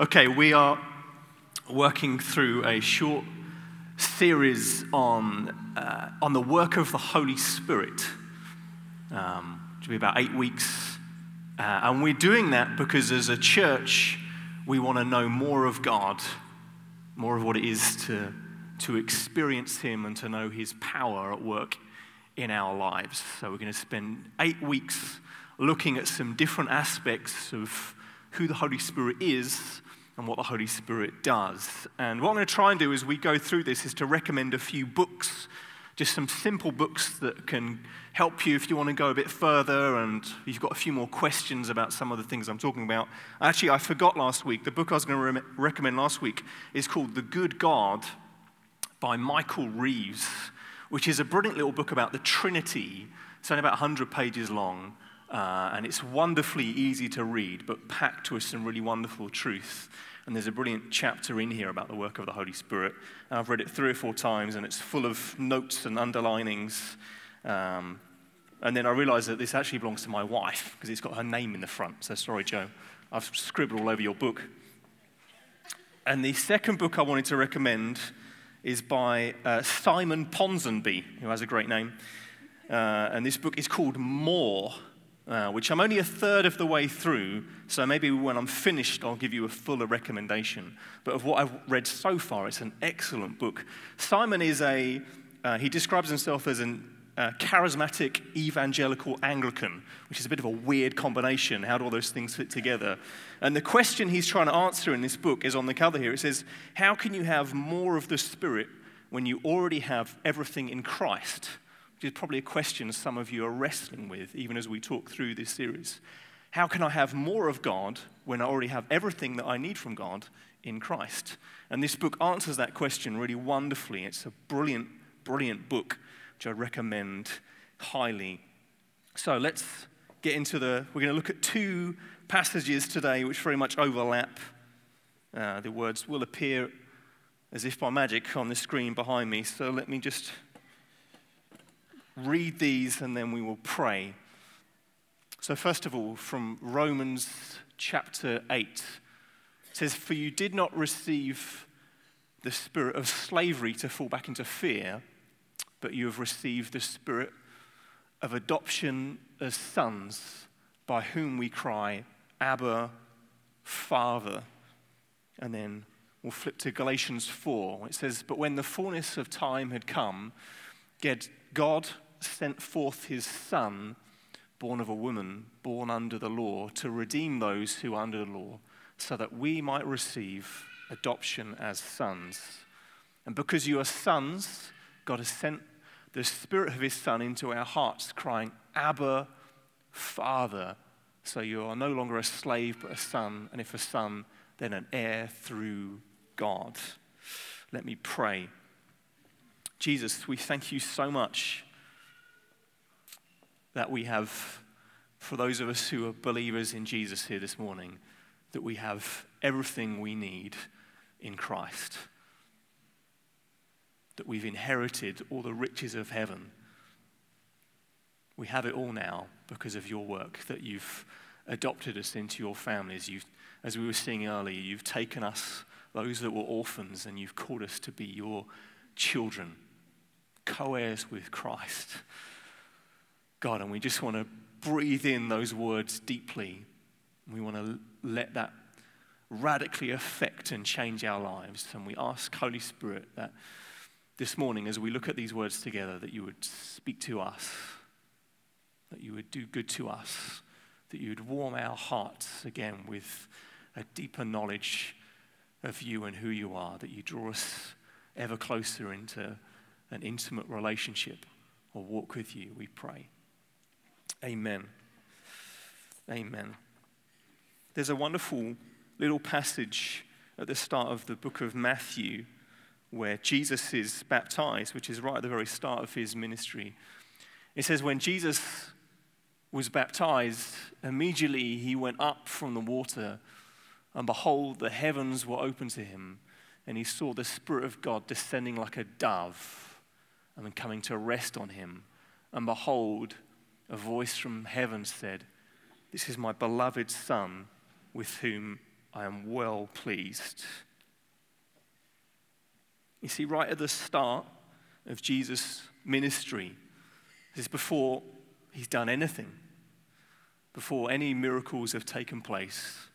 Okay, we are working through a short series on, uh, on the work of the Holy Spirit. Um, to be about eight weeks. Uh, and we're doing that because as a church, we want to know more of God, more of what it is to, to experience Him and to know His power at work in our lives. So we're going to spend eight weeks looking at some different aspects of who the Holy Spirit is and what the Holy Spirit does. And what I'm going to try and do as we go through this is to recommend a few books, just some simple books that can help you if you want to go a bit further and you've got a few more questions about some of the things I'm talking about. Actually, I forgot last week. The book I was going to re- recommend last week is called The Good God by Michael Reeves, which is a brilliant little book about the Trinity. It's only about 100 pages long. Uh, and it's wonderfully easy to read, but packed with some really wonderful truth. And there's a brilliant chapter in here about the work of the Holy Spirit. And I've read it three or four times, and it's full of notes and underlinings. Um, and then I realized that this actually belongs to my wife because it's got her name in the front. So sorry, Joe. I've scribbled all over your book. And the second book I wanted to recommend is by uh, Simon Ponsonby, who has a great name. Uh, and this book is called More uh, which I'm only a third of the way through, so maybe when I'm finished, I'll give you a fuller recommendation. But of what I've read so far, it's an excellent book. Simon is a, uh, he describes himself as a uh, charismatic evangelical Anglican, which is a bit of a weird combination. How do all those things fit together? And the question he's trying to answer in this book is on the cover here. It says, How can you have more of the Spirit when you already have everything in Christ? Is probably a question some of you are wrestling with, even as we talk through this series. How can I have more of God when I already have everything that I need from God in Christ? And this book answers that question really wonderfully. It's a brilliant, brilliant book, which I recommend highly. So let's get into the. We're going to look at two passages today which very much overlap. Uh, the words will appear as if by magic on the screen behind me. So let me just read these and then we will pray. So, first of all, from Romans chapter 8, it says, For you did not receive the spirit of slavery to fall back into fear, but you have received the spirit of adoption as sons, by whom we cry, Abba, Father. And then we'll flip to Galatians 4. It says, But when the fullness of time had come, God sent forth his Son, born of a woman, born under the law, to redeem those who are under the law, so that we might receive adoption as sons. And because you are sons, God has sent the Spirit of his Son into our hearts, crying, Abba, Father. So you are no longer a slave, but a son, and if a son, then an heir through God. Let me pray. Jesus, we thank you so much that we have, for those of us who are believers in Jesus here this morning, that we have everything we need in Christ. That we've inherited all the riches of heaven. We have it all now because of your work, that you've adopted us into your families. You've, as we were seeing earlier, you've taken us, those that were orphans, and you've called us to be your children, co heirs with Christ. God, and we just want to breathe in those words deeply. We want to let that radically affect and change our lives. And we ask, Holy Spirit, that this morning, as we look at these words together, that you would speak to us, that you would do good to us, that you would warm our hearts again with a deeper knowledge of you and who you are, that you draw us ever closer into an intimate relationship or walk with you, we pray. Amen. Amen. There's a wonderful little passage at the start of the book of Matthew where Jesus is baptized, which is right at the very start of his ministry. It says, When Jesus was baptized, immediately he went up from the water, and behold, the heavens were open to him, and he saw the Spirit of God descending like a dove and coming to rest on him. And behold, a voice from heaven said, This is my beloved Son with whom I am well pleased. You see, right at the start of Jesus' ministry, this is before he's done anything, before any miracles have taken place,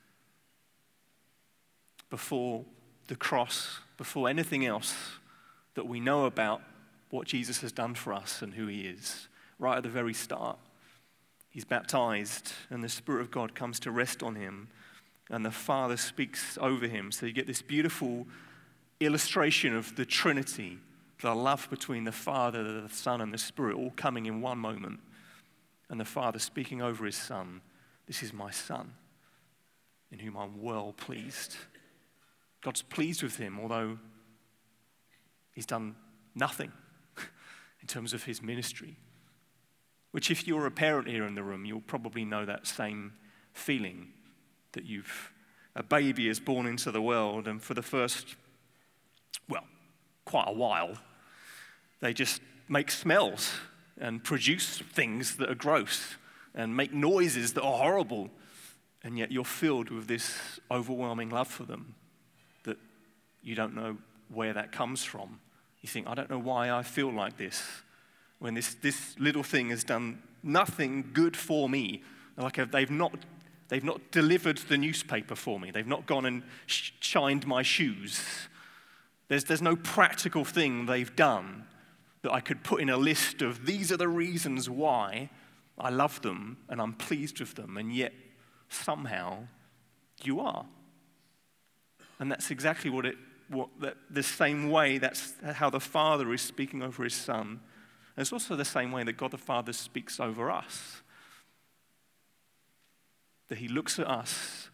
before the cross, before anything else that we know about what Jesus has done for us and who he is, right at the very start. He's baptized, and the Spirit of God comes to rest on him, and the Father speaks over him. So you get this beautiful illustration of the Trinity, the love between the Father, the Son, and the Spirit, all coming in one moment. And the Father speaking over his Son, This is my Son, in whom I'm well pleased. God's pleased with him, although he's done nothing in terms of his ministry. Which, if you're a parent here in the room, you'll probably know that same feeling that you've a baby is born into the world, and for the first, well, quite a while, they just make smells and produce things that are gross and make noises that are horrible, and yet you're filled with this overwhelming love for them that you don't know where that comes from. You think, I don't know why I feel like this when this, this little thing has done nothing good for me. Like they've not, they've not delivered the newspaper for me, they've not gone and sh- shined my shoes. There's, there's no practical thing they've done that I could put in a list of these are the reasons why I love them and I'm pleased with them, and yet somehow you are. And that's exactly what it, what, that, the same way, that's how the Father is speaking over his Son it's also the same way that God the Father speaks over us. That He looks at us,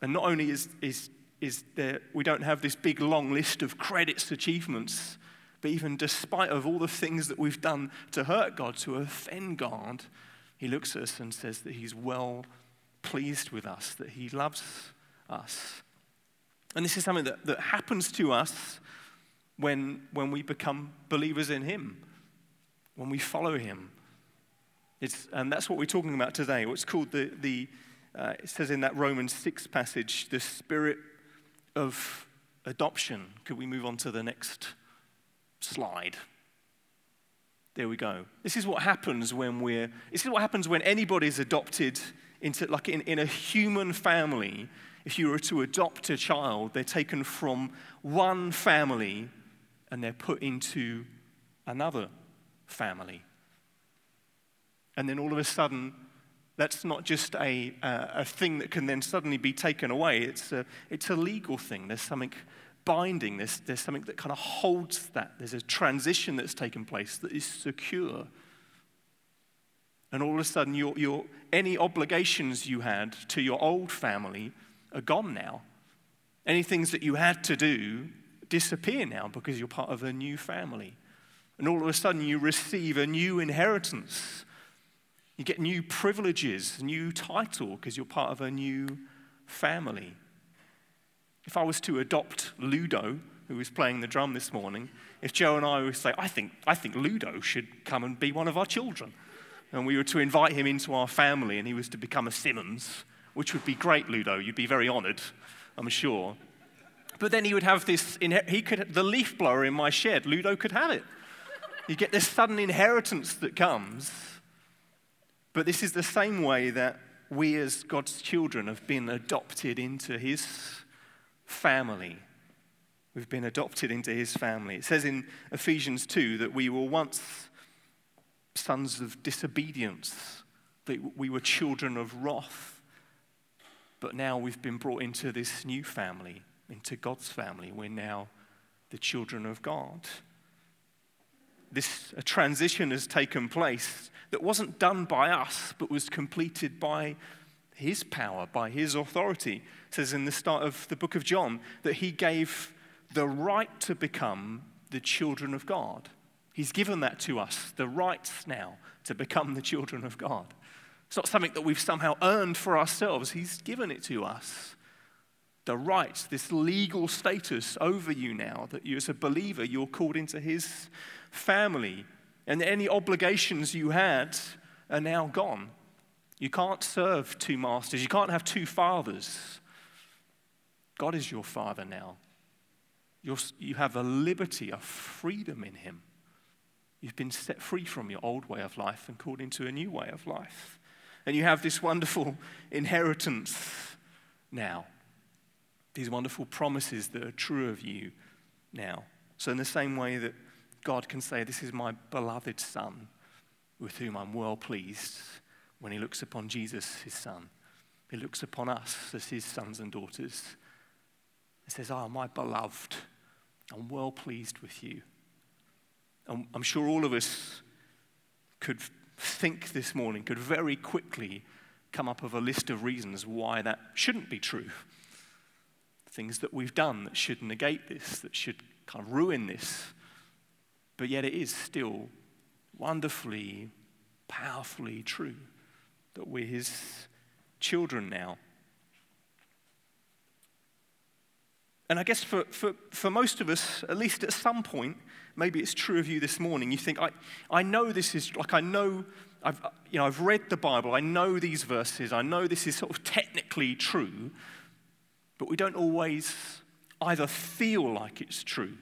and not only is, is, is there, we don't have this big long list of credits, achievements, but even despite of all the things that we've done to hurt God, to offend God, He looks at us and says that He's well pleased with us, that He loves us. And this is something that, that happens to us when, when we become believers in Him, when we follow Him. It's, and that's what we're talking about today. What's called the, the uh, it says in that Romans 6 passage, the spirit of adoption. Could we move on to the next slide? There we go. This is what happens when we're, this is what happens when anybody's adopted into, like in, in a human family. If you were to adopt a child, they're taken from one family and they're put into another family. And then all of a sudden, that's not just a, uh, a thing that can then suddenly be taken away. It's a, it's a legal thing. There's something binding, there's, there's something that kind of holds that. There's a transition that's taken place that is secure. And all of a sudden, your, your, any obligations you had to your old family are gone now. Any things that you had to do disappear now because you're part of a new family. And all of a sudden, you receive a new inheritance. You get new privileges, new title because you're part of a new family. If I was to adopt Ludo, who was playing the drum this morning, if Joe and I would say, I think, I think Ludo should come and be one of our children, and we were to invite him into our family and he was to become a Simmons, which would be great, Ludo. You'd be very honored, I'm sure. But then he would have this, he could, the leaf blower in my shed, Ludo could have it. You get this sudden inheritance that comes. But this is the same way that we as God's children have been adopted into his family. We've been adopted into his family. It says in Ephesians 2 that we were once sons of disobedience, that we were children of wrath. But now we've been brought into this new family into God's family. We're now the children of God. This a transition has taken place that wasn't done by us, but was completed by his power, by his authority. It says in the start of the book of John that he gave the right to become the children of God. He's given that to us, the rights now to become the children of God. It's not something that we've somehow earned for ourselves, He's given it to us the rights, this legal status over you now, that you as a believer, you're called into his family. And any obligations you had are now gone. You can't serve two masters. You can't have two fathers. God is your Father now. You're, you have a liberty, a freedom in Him. You've been set free from your old way of life and called into a new way of life. And you have this wonderful inheritance now. These wonderful promises that are true of you now. So, in the same way that God can say, This is my beloved Son, with whom I'm well pleased, when he looks upon Jesus, his Son, he looks upon us as his sons and daughters. He says, Oh, my beloved, I'm well pleased with you. And I'm sure all of us could think this morning, could very quickly come up with a list of reasons why that shouldn't be true. Things that we've done that should negate this, that should kind of ruin this. But yet it is still wonderfully, powerfully true that we're his children now. And I guess for, for, for most of us, at least at some point, maybe it's true of you this morning, you think, I, I know this is, like, I know, I've, you know, I've read the Bible, I know these verses, I know this is sort of technically true, but we don't always either feel like it's true.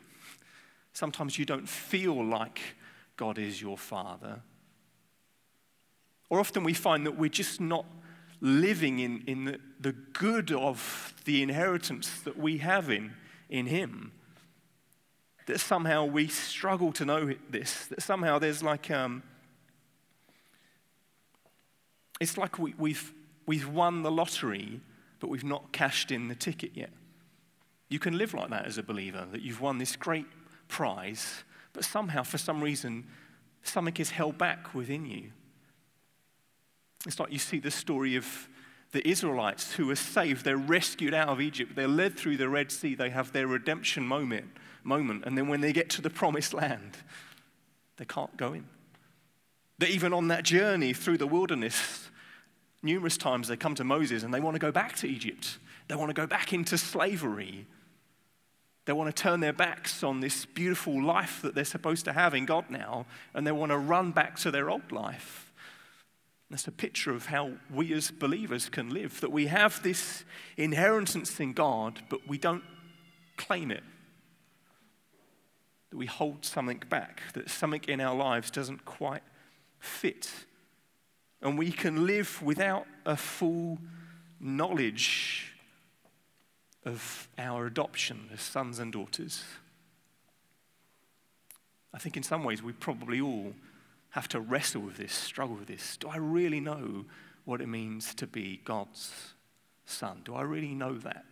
Sometimes you don't feel like God is your Father. Or often we find that we're just not living in, in the, the good of the inheritance that we have in, in Him. That somehow we struggle to know this, that somehow there's like, um, it's like we, we've, we've won the lottery, but we've not cashed in the ticket yet. You can live like that as a believer, that you've won this great prize, but somehow, for some reason, something is held back within you. It's like you see the story of the Israelites who are saved. They're rescued out of Egypt. They're led through the Red Sea. They have their redemption moment. moment. And then when they get to the promised land, they can't go in. That even on that journey through the wilderness, numerous times they come to Moses and they want to go back to Egypt. They want to go back into slavery. They want to turn their backs on this beautiful life that they're supposed to have in God now, and they want to run back to their old life. That's a picture of how we as believers can live. That we have this inheritance in God, but we don't claim it. That we hold something back, that something in our lives doesn't quite fit. And we can live without a full knowledge of our adoption as sons and daughters. I think in some ways we probably all have to wrestle with this, struggle with this. Do I really know what it means to be God's son? Do I really know that?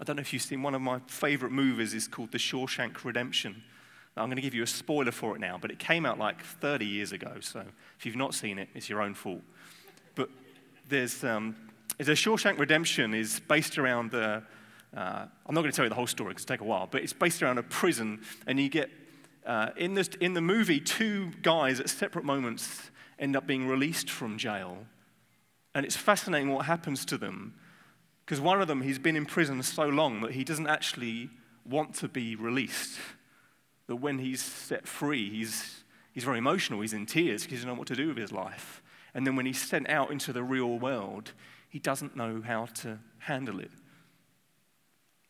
I don't know if you've seen one of my favorite movies is called The Shawshank Redemption. I'm going to give you a spoiler for it now, but it came out like 30 years ago, so if you've not seen it, it's your own fault. But there's, um, a Shawshank Redemption is based around the, uh, I'm not going to tell you the whole story because it'll take a while, but it's based around a prison, and you get uh, in, this, in the movie, two guys at separate moments end up being released from jail. And it's fascinating what happens to them. Because one of them, he's been in prison so long that he doesn't actually want to be released. That when he's set free, he's, he's very emotional. He's in tears because he doesn't know what to do with his life. And then when he's sent out into the real world, he doesn't know how to handle it.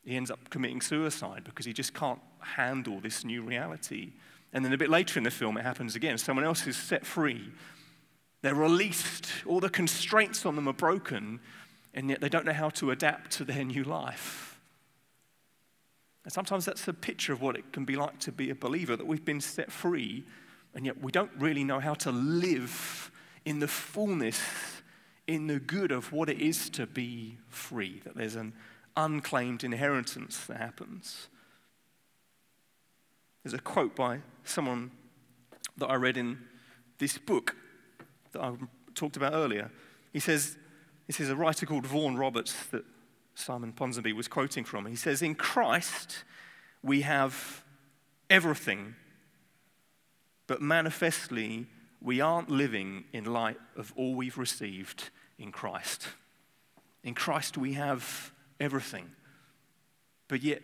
He ends up committing suicide because he just can't handle this new reality. And then a bit later in the film, it happens again. Someone else is set free. They're released. All the constraints on them are broken, and yet they don't know how to adapt to their new life. And sometimes that's a picture of what it can be like to be a believer that we've been set free, and yet we don't really know how to live in the fullness, in the good of what it is to be free. That there's an unclaimed inheritance that happens. There's a quote by someone that I read in this book that I talked about earlier. He says, this is a writer called Vaughan Roberts that Simon Ponsonby was quoting from. He says, In Christ, we have everything, but manifestly, we aren't living in light of all we've received in Christ. In Christ, we have everything. But yet,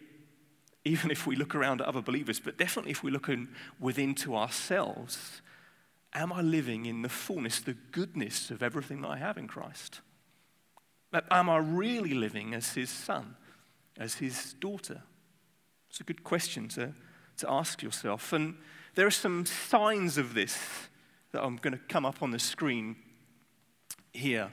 even if we look around at other believers, but definitely if we look in, within to ourselves, am I living in the fullness, the goodness of everything that I have in Christ? Am I really living as his son, as his daughter? It's a good question to, to ask yourself. And there are some signs of this that I'm going to come up on the screen here.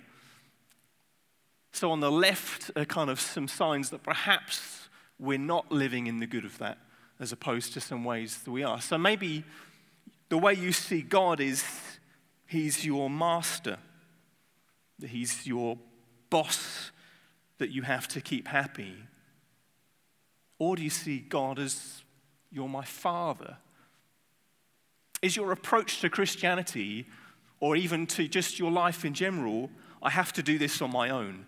So, on the left are kind of some signs that perhaps we're not living in the good of that, as opposed to some ways that we are. So, maybe the way you see God is He's your master, He's your boss that you have to keep happy. Or do you see God as you're my father? Is your approach to Christianity, or even to just your life in general, I have to do this on my own?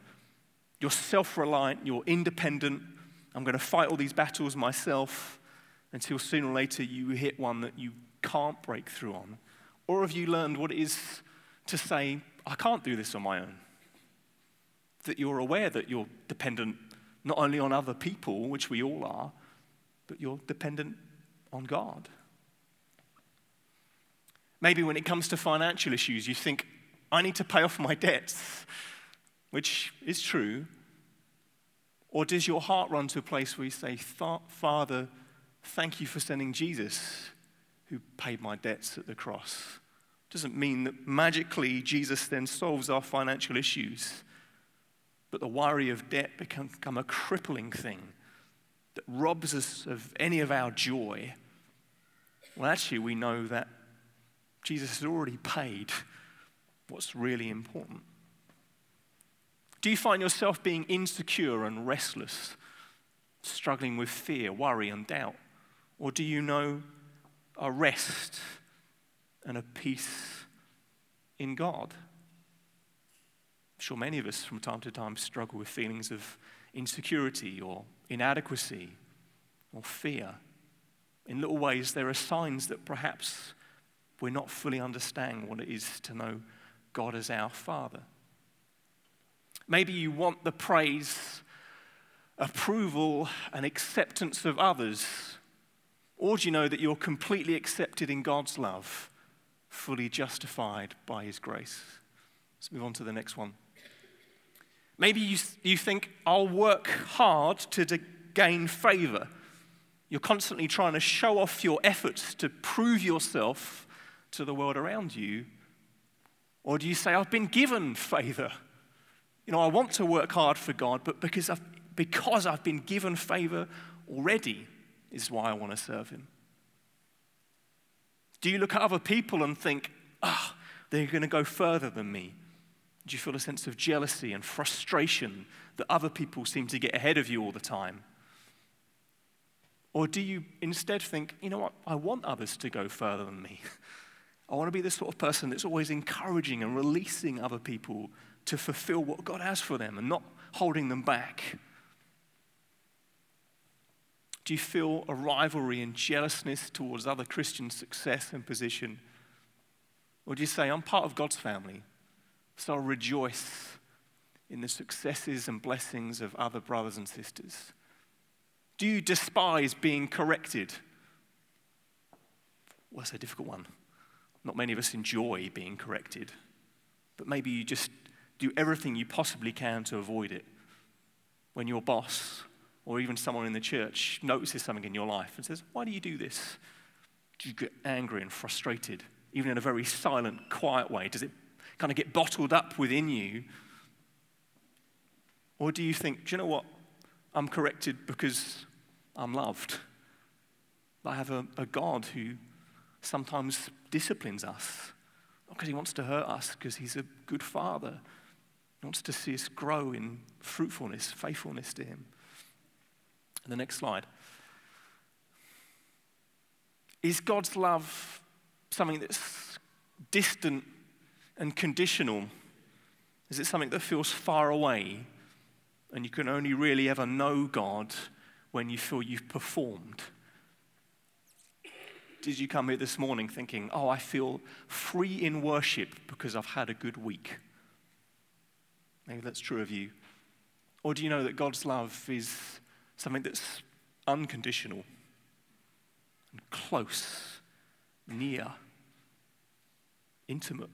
You're self reliant, you're independent. I'm going to fight all these battles myself until sooner or later you hit one that you can't break through on. Or have you learned what it is to say, I can't do this on my own? That you're aware that you're dependent not only on other people, which we all are, but you're dependent on God. Maybe when it comes to financial issues, you think, I need to pay off my debts, which is true. Or does your heart run to a place where you say, Father, thank you for sending Jesus who paid my debts at the cross? Doesn't mean that magically Jesus then solves our financial issues, but the worry of debt becomes become a crippling thing that robs us of any of our joy. Well, actually, we know that Jesus has already paid what's really important. Do you find yourself being insecure and restless, struggling with fear, worry, and doubt? Or do you know a rest and a peace in God? I'm sure many of us from time to time struggle with feelings of insecurity or inadequacy or fear. In little ways, there are signs that perhaps we're not fully understanding what it is to know God as our Father. Maybe you want the praise, approval, and acceptance of others. Or do you know that you're completely accepted in God's love, fully justified by His grace? Let's move on to the next one. Maybe you, you think, I'll work hard to, to gain favor. You're constantly trying to show off your efforts to prove yourself to the world around you. Or do you say, I've been given favor? You know, I want to work hard for God, but because I've, because I've been given favor already is why I want to serve Him. Do you look at other people and think, ah, oh, they're going to go further than me? Do you feel a sense of jealousy and frustration that other people seem to get ahead of you all the time? Or do you instead think, you know what, I want others to go further than me? I want to be the sort of person that's always encouraging and releasing other people to fulfill what God has for them and not holding them back? Do you feel a rivalry and jealousness towards other Christians' success and position? Or do you say, I'm part of God's family, so rejoice in the successes and blessings of other brothers and sisters? Do you despise being corrected? Well, that's a difficult one. Not many of us enjoy being corrected, but maybe you just do everything you possibly can to avoid it. When your boss or even someone in the church notices something in your life and says, Why do you do this? Do you get angry and frustrated, even in a very silent, quiet way? Does it kind of get bottled up within you? Or do you think, Do you know what? I'm corrected because I'm loved. I have a, a God who sometimes disciplines us, not because he wants to hurt us, because he's a good father He wants to see us grow in fruitfulness, faithfulness to Him. And the next slide. Is God's love something that's distant and conditional? Is it something that feels far away and you can only really ever know God when you feel you've performed? Did you come here this morning thinking, oh, I feel free in worship because I've had a good week? Maybe that's true of you. Or do you know that God's love is something that's unconditional and close, near, intimate?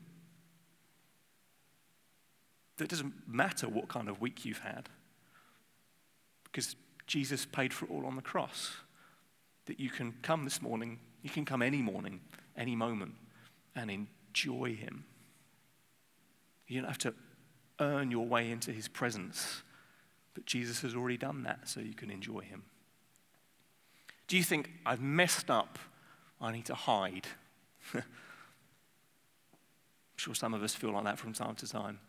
That it doesn't matter what kind of week you've had because Jesus paid for it all on the cross. That you can come this morning, you can come any morning, any moment, and enjoy Him. You don't have to earn your way into His presence, but Jesus has already done that so you can enjoy Him. Do you think I've messed up? I need to hide. I'm sure some of us feel like that from time to time.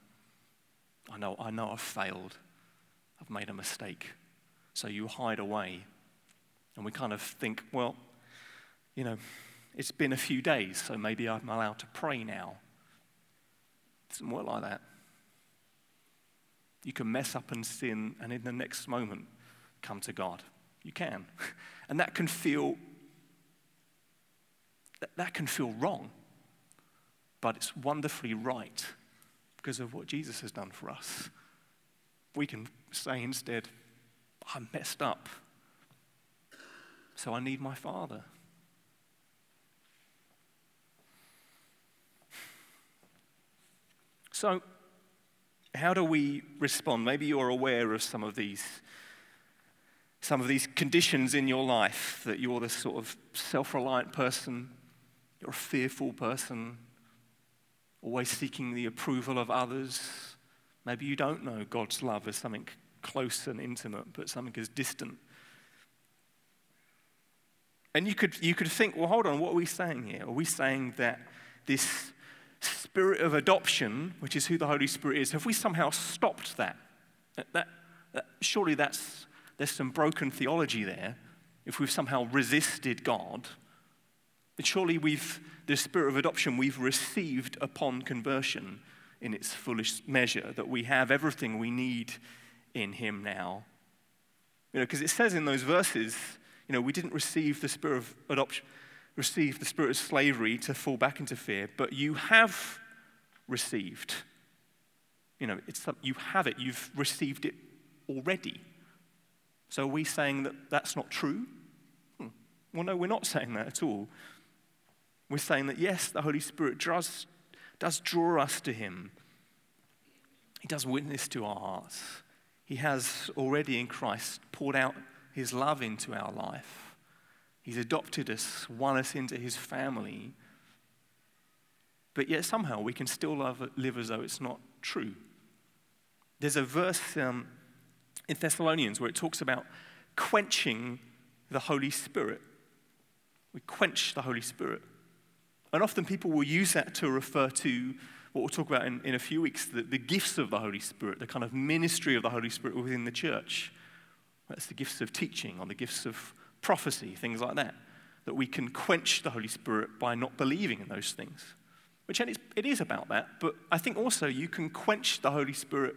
I know, I know I've failed. I've made a mistake. So you hide away. And we kind of think, well, you know, it's been a few days, so maybe I'm allowed to pray now. It doesn't work like that. You can mess up and sin, and in the next moment, come to God. You can. And that can feel that, that can feel wrong. But it's wonderfully right because of what Jesus has done for us. We can say instead, I'm messed up. So I need my Father. So, how do we respond? Maybe you're aware of some of these some of these conditions in your life that you're this sort of self-reliant person, you're a fearful person, always seeking the approval of others. Maybe you don't know God's love as something close and intimate, but something as distant. And you could, you could think, well, hold on, what are we saying here? Are we saying that this spirit of adoption, which is who the Holy Spirit is, have we somehow stopped that? that, that surely that's, there's some broken theology there. If we've somehow resisted God, but surely we've, the spirit of adoption we've received upon conversion in its fullest measure, that we have everything we need in him now. You know, because it says in those verses, you know, we didn't receive the spirit of adoption, receive the spirit of slavery to fall back into fear, but you have received. You know, it's you have it, you've received it already. So are we saying that that's not true? Hmm. Well, no, we're not saying that at all. We're saying that yes, the Holy Spirit does, does draw us to Him. He does witness to our hearts. He has already in Christ poured out his love into our life. He's adopted us, won us into his family. But yet somehow we can still love, live as though it's not true. There's a verse um, in Thessalonians where it talks about quenching the Holy Spirit. We quench the Holy Spirit. And often people will use that to refer to what we'll talk about in, in a few weeks the, the gifts of the Holy Spirit, the kind of ministry of the Holy Spirit within the church. That's the gifts of teaching or the gifts of prophecy, things like that. That we can quench the Holy Spirit by not believing in those things. Which it is about that, but I think also you can quench the Holy Spirit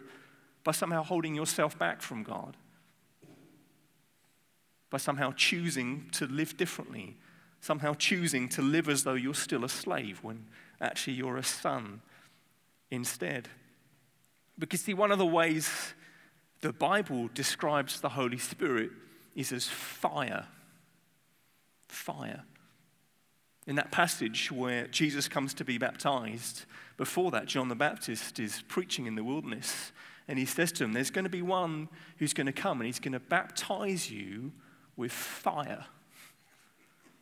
by somehow holding yourself back from God, by somehow choosing to live differently, somehow choosing to live as though you're still a slave when actually you're a son instead. Because, see, one of the ways the Bible describes the Holy Spirit is as fire. Fire. In that passage where Jesus comes to be baptized, before that, John the Baptist is preaching in the wilderness, and he says to him, There's going to be one who's going to come, and he's going to baptize you with fire.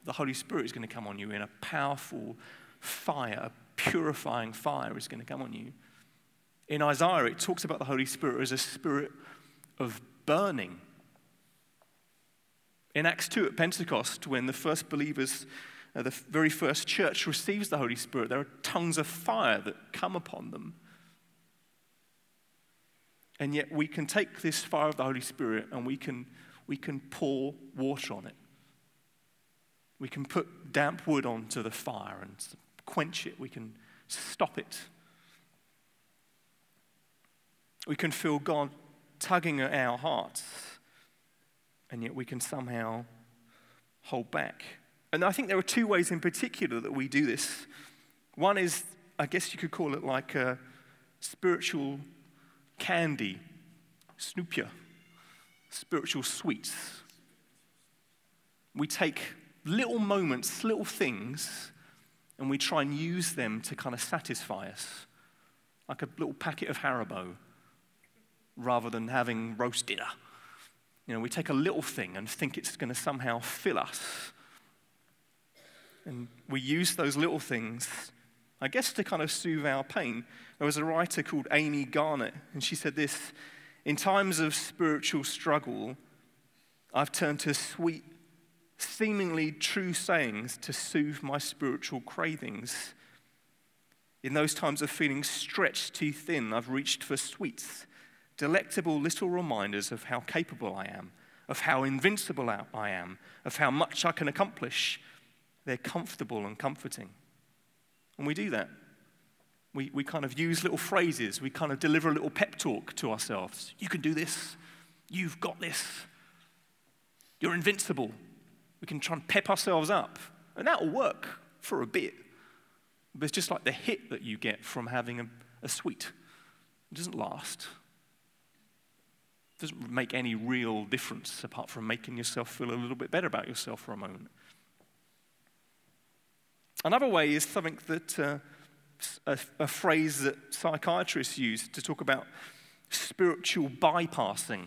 The Holy Spirit is going to come on you in a powerful fire, a purifying fire is going to come on you. In Isaiah, it talks about the Holy Spirit as a spirit of burning. In Acts 2 at Pentecost, when the first believers, uh, the very first church receives the Holy Spirit, there are tongues of fire that come upon them. And yet we can take this fire of the Holy Spirit and we can, we can pour water on it. We can put damp wood onto the fire and quench it. We can stop it. We can feel God tugging at our hearts, and yet we can somehow hold back. And I think there are two ways in particular that we do this. One is, I guess you could call it like a spiritual candy, snoopia, spiritual sweets. We take little moments, little things, and we try and use them to kind of satisfy us like a little packet of Haribo, rather than having roast dinner. You know, we take a little thing and think it's going to somehow fill us. And we use those little things, I guess, to kind of soothe our pain. There was a writer called Amy Garnett, and she said this In times of spiritual struggle, I've turned to sweet, seemingly true sayings to soothe my spiritual cravings. In those times of feeling stretched too thin, I've reached for sweets delectable little reminders of how capable I am, of how invincible I am, of how much I can accomplish. They're comfortable and comforting. And we do that. We, we kind of use little phrases, we kind of deliver a little pep talk to ourselves. You can do this. You've got this. You're invincible. We can try and pep ourselves up. And that will work for a bit. But it's just like the hit that you get from having a, a sweet. It doesn't last It doesn't make any real difference apart from making yourself feel a little bit better about yourself for a moment. Another way is something that uh, a, a, phrase that psychiatrists use to talk about spiritual bypassing.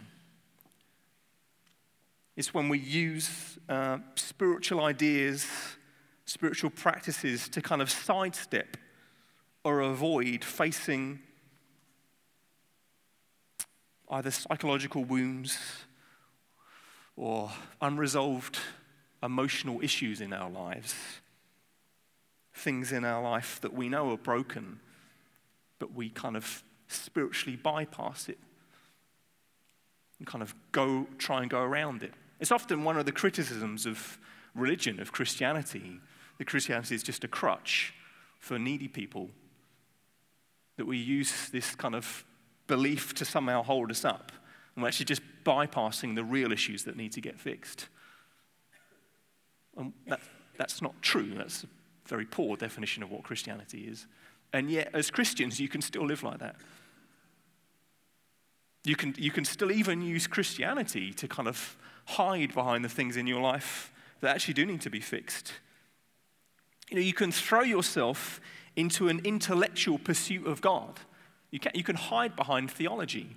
It's when we use uh, spiritual ideas, spiritual practices to kind of sidestep or avoid facing either psychological wounds or unresolved emotional issues in our lives, things in our life that we know are broken, but we kind of spiritually bypass it and kind of go try and go around it. It's often one of the criticisms of religion, of Christianity, that Christianity is just a crutch for needy people. That we use this kind of belief to somehow hold us up. And we're actually just bypassing the real issues that need to get fixed. And that, that's not true. That's a very poor definition of what Christianity is. And yet, as Christians, you can still live like that. You can, you can still even use Christianity to kind of hide behind the things in your life that actually do need to be fixed. You know, you can throw yourself into an intellectual pursuit of God you can, you can hide behind theology.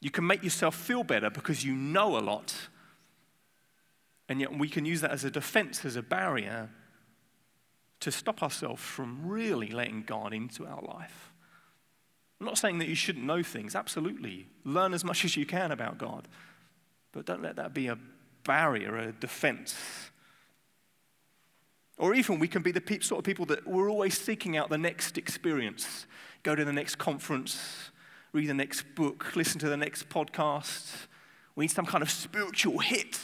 You can make yourself feel better because you know a lot. And yet we can use that as a defense, as a barrier to stop ourselves from really letting God into our life. I'm not saying that you shouldn't know things, absolutely. Learn as much as you can about God. But don't let that be a barrier, a defense. Or even we can be the sort of people that we're always seeking out the next experience go to the next conference, read the next book, listen to the next podcast. We need some kind of spiritual hit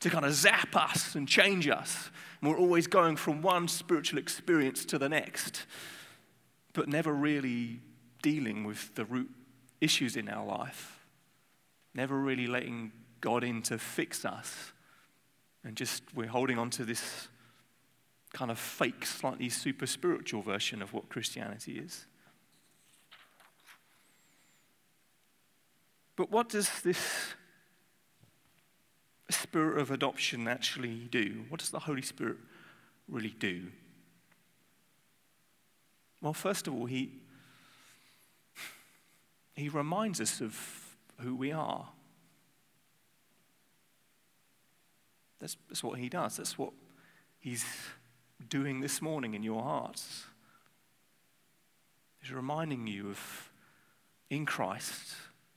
to kind of zap us and change us. And we're always going from one spiritual experience to the next, but never really dealing with the root issues in our life, never really letting God in to fix us. And just we're holding on to this kind of fake, slightly super spiritual version of what Christianity is. But what does this spirit of adoption actually do? What does the Holy Spirit really do? Well, first of all, he, he reminds us of who we are. That's, that's what he does. That's what he's doing this morning in your hearts. He's reminding you of in Christ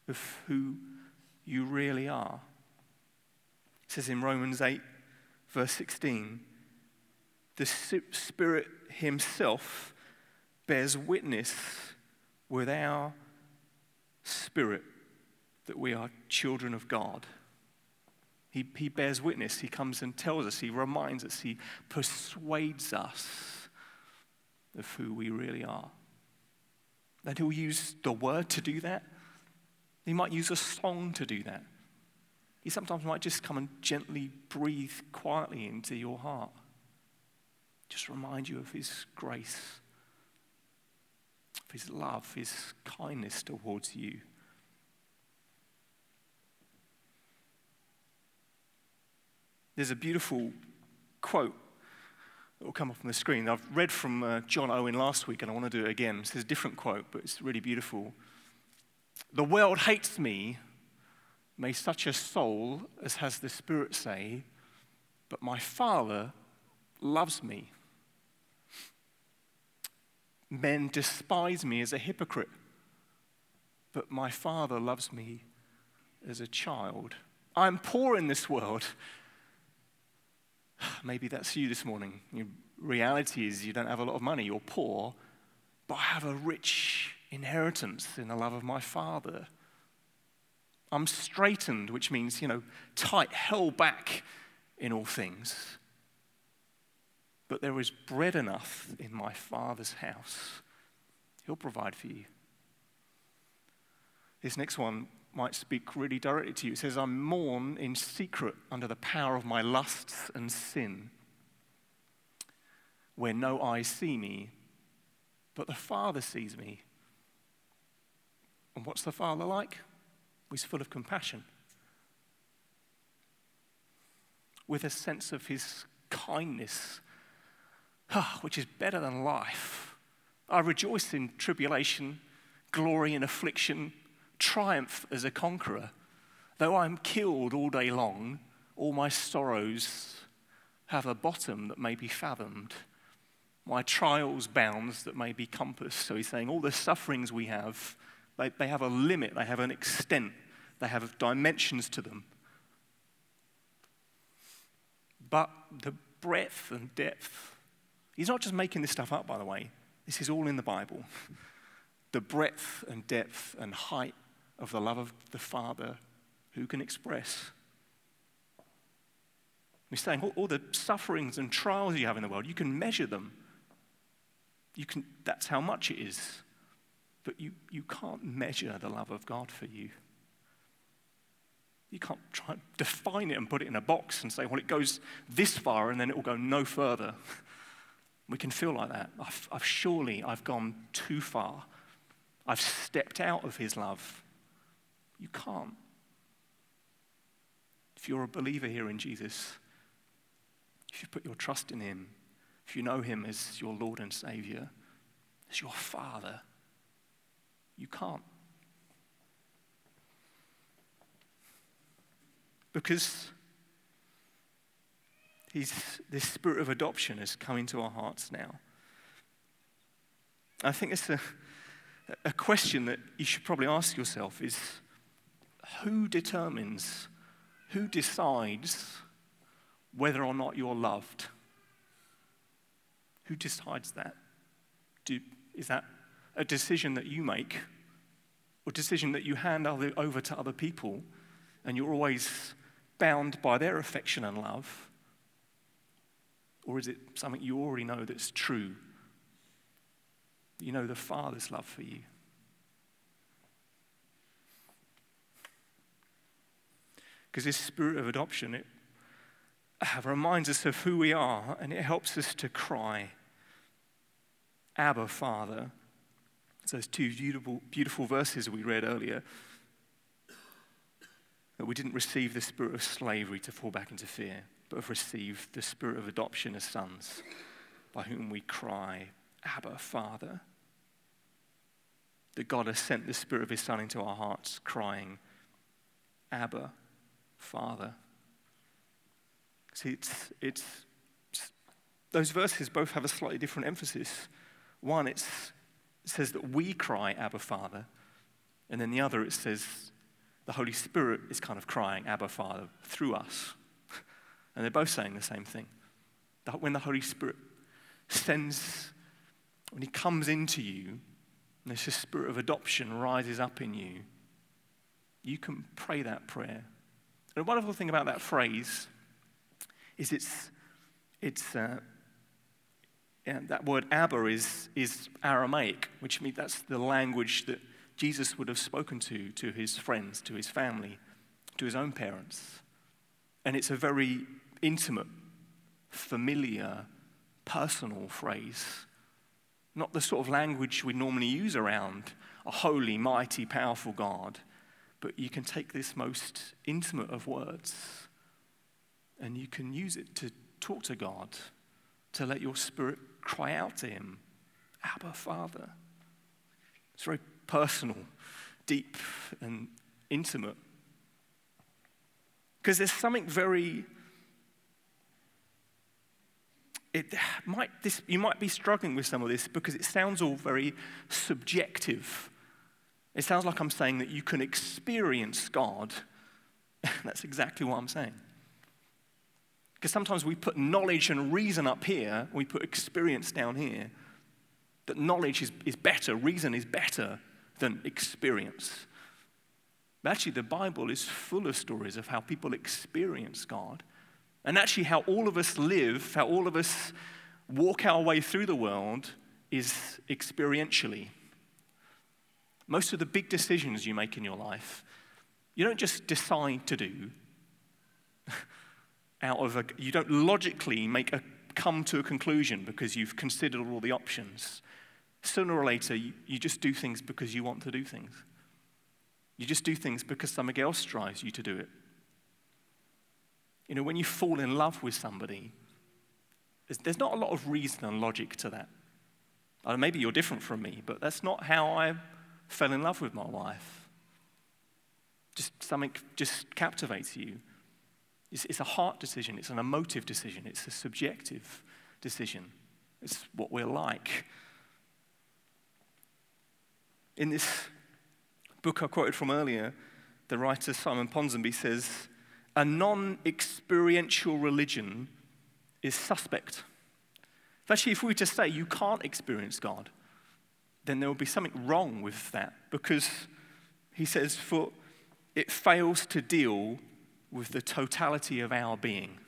of who you really are. It says in Romans 8, verse 16, the Spirit Himself bears witness with our spirit that we are children of God. He, he bears witness. He comes and tells us. He reminds us. He persuades us of who we really are. And he'll use the word to do that. He might use a song to do that. He sometimes might just come and gently breathe quietly into your heart. Just remind you of His grace, of His love, His kindness towards you. There's a beautiful quote that will come up on the screen. I've read from uh, John Owen last week, and I want to do it again. It's a different quote, but it's really beautiful. The world hates me. May such a soul as has the Spirit say, but my Father loves me. Men despise me as a hypocrite, but my Father loves me as a child. I'm poor in this world. Maybe that's you this morning. Your reality is you don't have a lot of money, you're poor, but I have a rich inheritance in the love of my Father. I'm straitened, which means, you know, tight, held back in all things. But there is bread enough in my Father's house. He'll provide for you. This next one might speak really directly to you. It says, I mourn in secret under the power of my lusts and sin, where no eyes see me, but the Father sees me. And what's the Father like? He's full of compassion, with a sense of his kindness, which is better than life. I rejoice in tribulation, glory in affliction triumph as a conqueror. Though I'm killed all day long, all my sorrows have a bottom that may be fathomed. My trials bounds that may be compassed. So he's saying all the sufferings we have, they, they have a limit, they have an extent, they have dimensions to them. But the breadth and depth, he's not just making this stuff up, by the way. This is all in the Bible. the breadth and depth and height of the love of the Father, who can express? He's saying all, all, the sufferings and trials you have in the world, you can measure them. You can, that's how much it is. But you, you can't measure the love of God for you. You can't try and define it and put it in a box and say, well, it goes this far and then it will go no further. we can feel like that. I've, I've surely I've gone too far. I've stepped out of his love. You can't. If you're a believer here in Jesus, if you put your trust in Him, if you know Him as your Lord and Savior, as your Father, you can't. Because he's, this spirit of adoption has come into our hearts now. I think it's a, a question that you should probably ask yourself is who determines, who decides whether or not you're loved? Who decides that? Do, is that a decision that you make or a decision that you hand over to other people and you're always bound by their affection and love? Or is it something you already know that's true? You know the Father's love for you. Because this spirit of adoption, it uh, reminds us of who we are and it helps us to cry, Abba, Father. It's those two beautiful, beautiful verses we read earlier. That we didn't receive the spirit of slavery to fall back into fear, but have received the spirit of adoption as sons, by whom we cry, Abba, Father. That God has sent the spirit of his Son into our hearts, crying, Abba, Father. See, it's, it's, those verses both have a slightly different emphasis. One, it says that we cry, Abba, Father. And then the other, it says the Holy Spirit is kind of crying, Abba, Father, through us. And they're both saying the same thing. That when the Holy Spirit sends, when He comes into you, and this spirit of adoption rises up in you, you can pray that prayer the wonderful thing about that phrase is it's, it's uh, yeah, that word Abba is, is Aramaic, which means that's the language that Jesus would have spoken to, to his friends, to his family, to his own parents. And it's a very intimate, familiar, personal phrase. Not the sort of language we normally use around a holy, mighty, powerful God but you can take this most intimate of words and you can use it to talk to God, to let your spirit cry out to him, Abba, Father. It's very personal, deep, and intimate. Because there's something very it might, this, you might be struggling with some of this because it sounds all very subjective. It sounds like I'm saying that you can experience God. That's exactly what I'm saying. Because sometimes we put knowledge and reason up here, we put experience down here. That knowledge is, is better, reason is better than experience. But actually, the Bible is full of stories of how people experience God and actually, how all of us live, how all of us walk our way through the world is experientially. Most of the big decisions you make in your life, you don't just decide to do out of a, you don't logically make a, come to a conclusion because you've considered all the options. Sooner or later, you, you just do things because you want to do things. You just do things because somebody else drives you to do it. You know, when you fall in love with somebody, there's, not a lot of reason and logic to that. Maybe you're different from me, but that's not how I fell in love with my wife. Just something just captivates you. It's, it's a heart decision, it's an emotive decision, it's a subjective decision. It's what we're like. In this book I quoted from earlier, the writer Simon Ponsonby says, a non experiential religion is suspect. Actually, if we were to say you can't experience God, then there will be something wrong with that because he says, for it fails to deal with the totality of our being.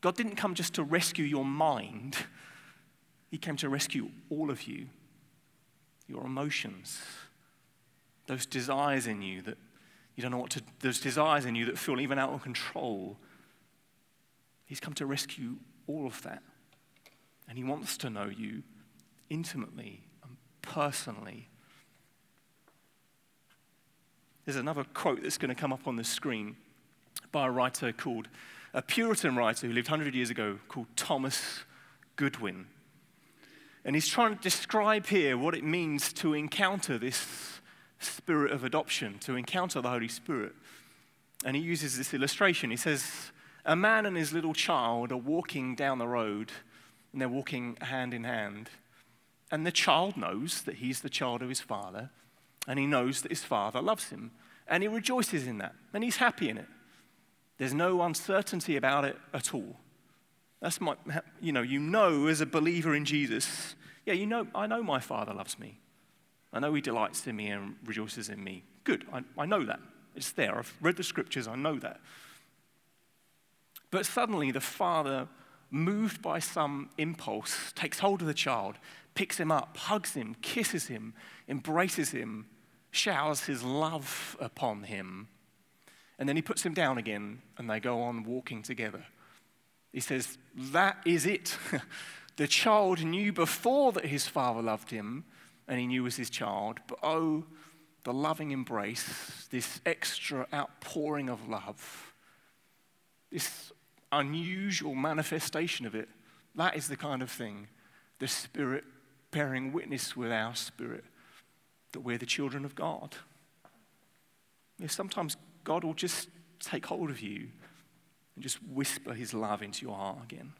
God didn't come just to rescue your mind, He came to rescue all of you, your emotions, those desires in you that you don't know what to, there's desires in you that feel even out of control. He's come to rescue all of that. And he wants to know you intimately personally. There's another quote that's going to come up on the screen by a writer called, a Puritan writer who lived 100 years ago called Thomas Goodwin. And he's trying to describe here what it means to encounter this spirit of adoption, to encounter the Holy Spirit. And he uses this illustration. He says, A man and his little child are walking down the road, and they're walking hand in hand. And the child knows that he's the child of his father, and he knows that his father loves him. And he rejoices in that, and he's happy in it. There's no uncertainty about it at all. That's my, you know, you know as a believer in Jesus, yeah, you know, I know my father loves me. I know he delights in me and rejoices in me. Good, I, I know that. It's there. I've read the scriptures, I know that. But suddenly the father, moved by some impulse, takes hold of the child, picks him up, hugs him, kisses him, embraces him, showers his love upon him. And then he puts him down again, and they go on walking together. He says, That is it. the child knew before that his father loved him, and he knew was his child. But oh, the loving embrace, this extra outpouring of love, this unusual manifestation of it, that is the kind of thing the Spirit bearing witness with our spirit that we're the children of God. You know, sometimes God will just take hold of you and just whisper his love into your heart again.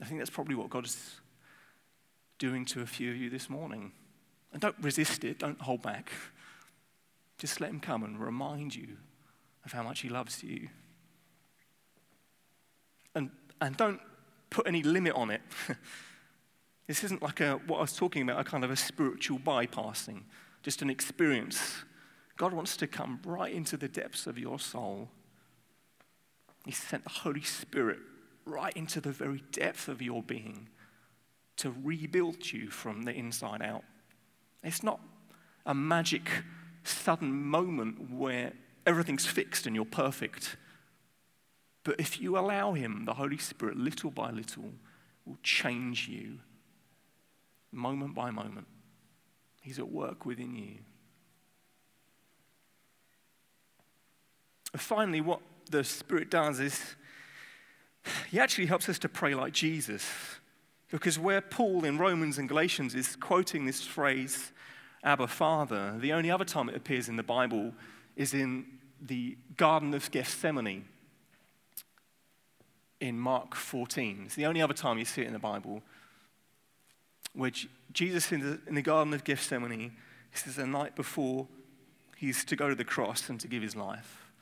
I think that's probably what God is doing to a few of you this morning. And don't resist it, don't hold back. Just let him come and remind you of how much he loves you. And, and don't put any limit on it. this isn't like a, what I was talking about, a kind of a spiritual bypassing, just an experience. God wants to come right into the depths of your soul. He sent the Holy Spirit right into the very depth of your being to rebuild you from the inside out. It's not a magic, sudden moment where everything's fixed and you're perfect. But if you allow Him, the Holy Spirit, little by little, will change you moment by moment. He's at work within you. Finally, what the Spirit does is he actually helps us to pray like Jesus. Because where Paul in Romans and Galatians is quoting this phrase, Abba Father, the only other time it appears in the Bible is in the Garden of Gethsemane in Mark 14. It's the only other time you see it in the Bible. Where Jesus in the, in the Garden of Gethsemane, this is the night before he's to go to the cross and to give his life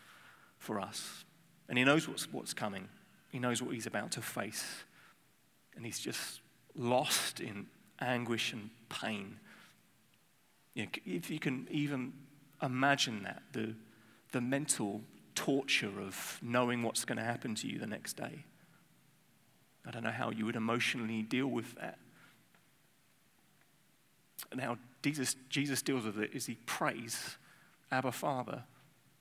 for us. And he knows what's, what's coming, he knows what he's about to face. And he's just lost in anguish and pain. You know, if you can even imagine that, the, the mental torture of knowing what's going to happen to you the next day. I don't know how you would emotionally deal with that. And how Jesus, Jesus deals with it is he prays, Abba, Father,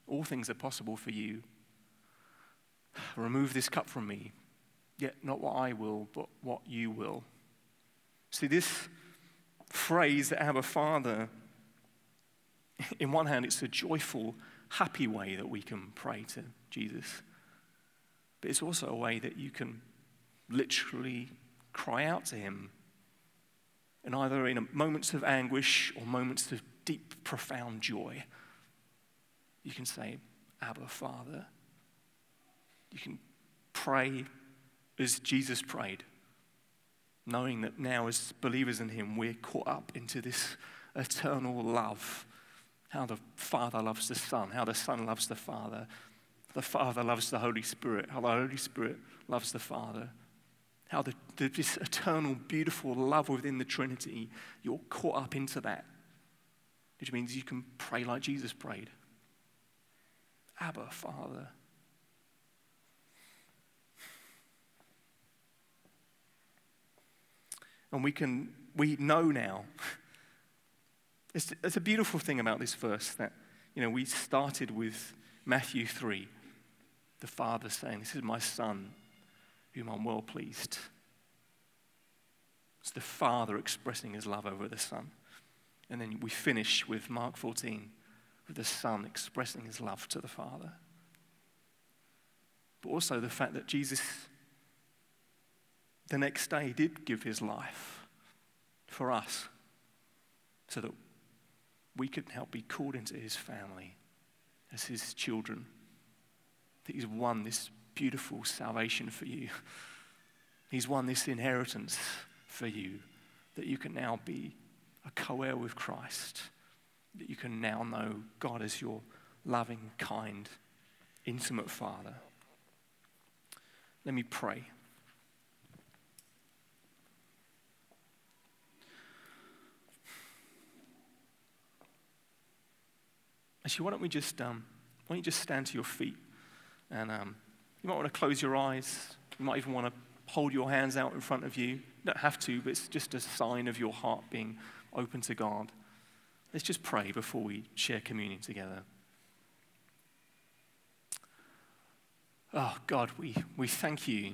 all things are possible for you. Remove this cup from me, yet not what I will, but what you will. See, this phrase, Abba, Father, in one hand, it's a joyful, happy way that we can pray to Jesus. But it's also a way that you can literally cry out to him. And either in moments of anguish or moments of deep, profound joy, you can say, Abba, Father. You can pray as Jesus prayed, knowing that now, as believers in him, we're caught up into this eternal love how the Father loves the Son, how the Son loves the Father, the Father loves the Holy Spirit, how the Holy Spirit loves the Father, how the, the, this eternal, beautiful love within the Trinity, you're caught up into that, which means you can pray like Jesus prayed. Abba, Father. And we can, we know now it's, it's a beautiful thing about this verse that, you know, we started with Matthew 3, the Father saying, This is my Son, whom I'm well pleased. It's the Father expressing his love over the Son. And then we finish with Mark 14, with the Son expressing his love to the Father. But also the fact that Jesus, the next day, did give his life for us so that we can help be called into his family as his children. That he's won this beautiful salvation for you. He's won this inheritance for you. That you can now be a co heir with Christ. That you can now know God as your loving, kind, intimate Father. Let me pray. Actually, why don't we just, um, why don't you just stand to your feet? And um, you might want to close your eyes. You might even want to hold your hands out in front of you. You don't have to, but it's just a sign of your heart being open to God. Let's just pray before we share communion together. Oh, God, we, we thank you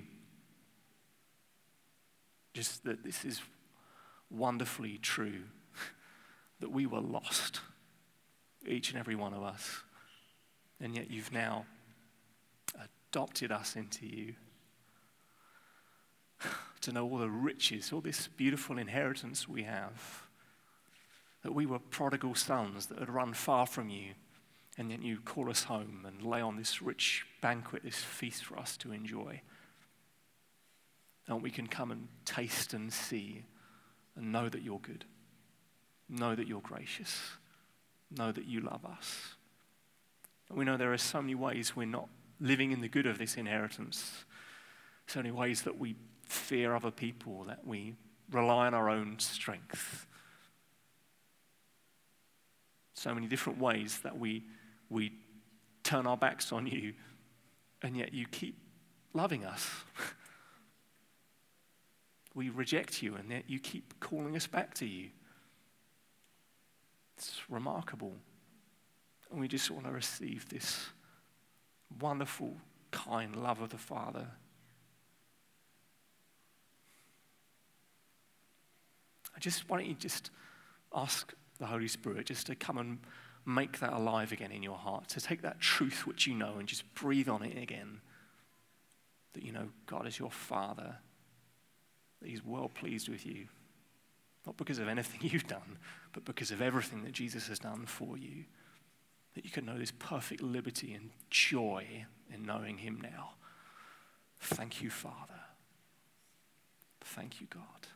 just that this is wonderfully true, that we were lost each and every one of us. And yet you've now adopted us into you. to know all the riches, all this beautiful inheritance we have. That we were prodigal sons that had run far from you, and yet you call us home and lay on this rich banquet, this feast for us to enjoy. And we can come and taste and see and know that you're good, know that you're gracious know that you love us. And we know there are so many ways we're not living in the good of this inheritance. So many ways that we fear other people, that we rely on our own strength. So many different ways that we, we turn our backs on you, and yet you keep loving us. we reject you, and yet you keep calling us back to you. It's remarkable. And we just want to receive this wonderful, kind love of the Father. I just, why don't you just ask the Holy Spirit just to come and make that alive again in your heart, to take that truth which you know and just breathe on it again. that you know God is your Father, that He's well pleased with you, not because of anything you've done, but because of everything that Jesus has done for you, that you can know this perfect liberty and joy in knowing Him now. Thank you, Father. Thank you, God.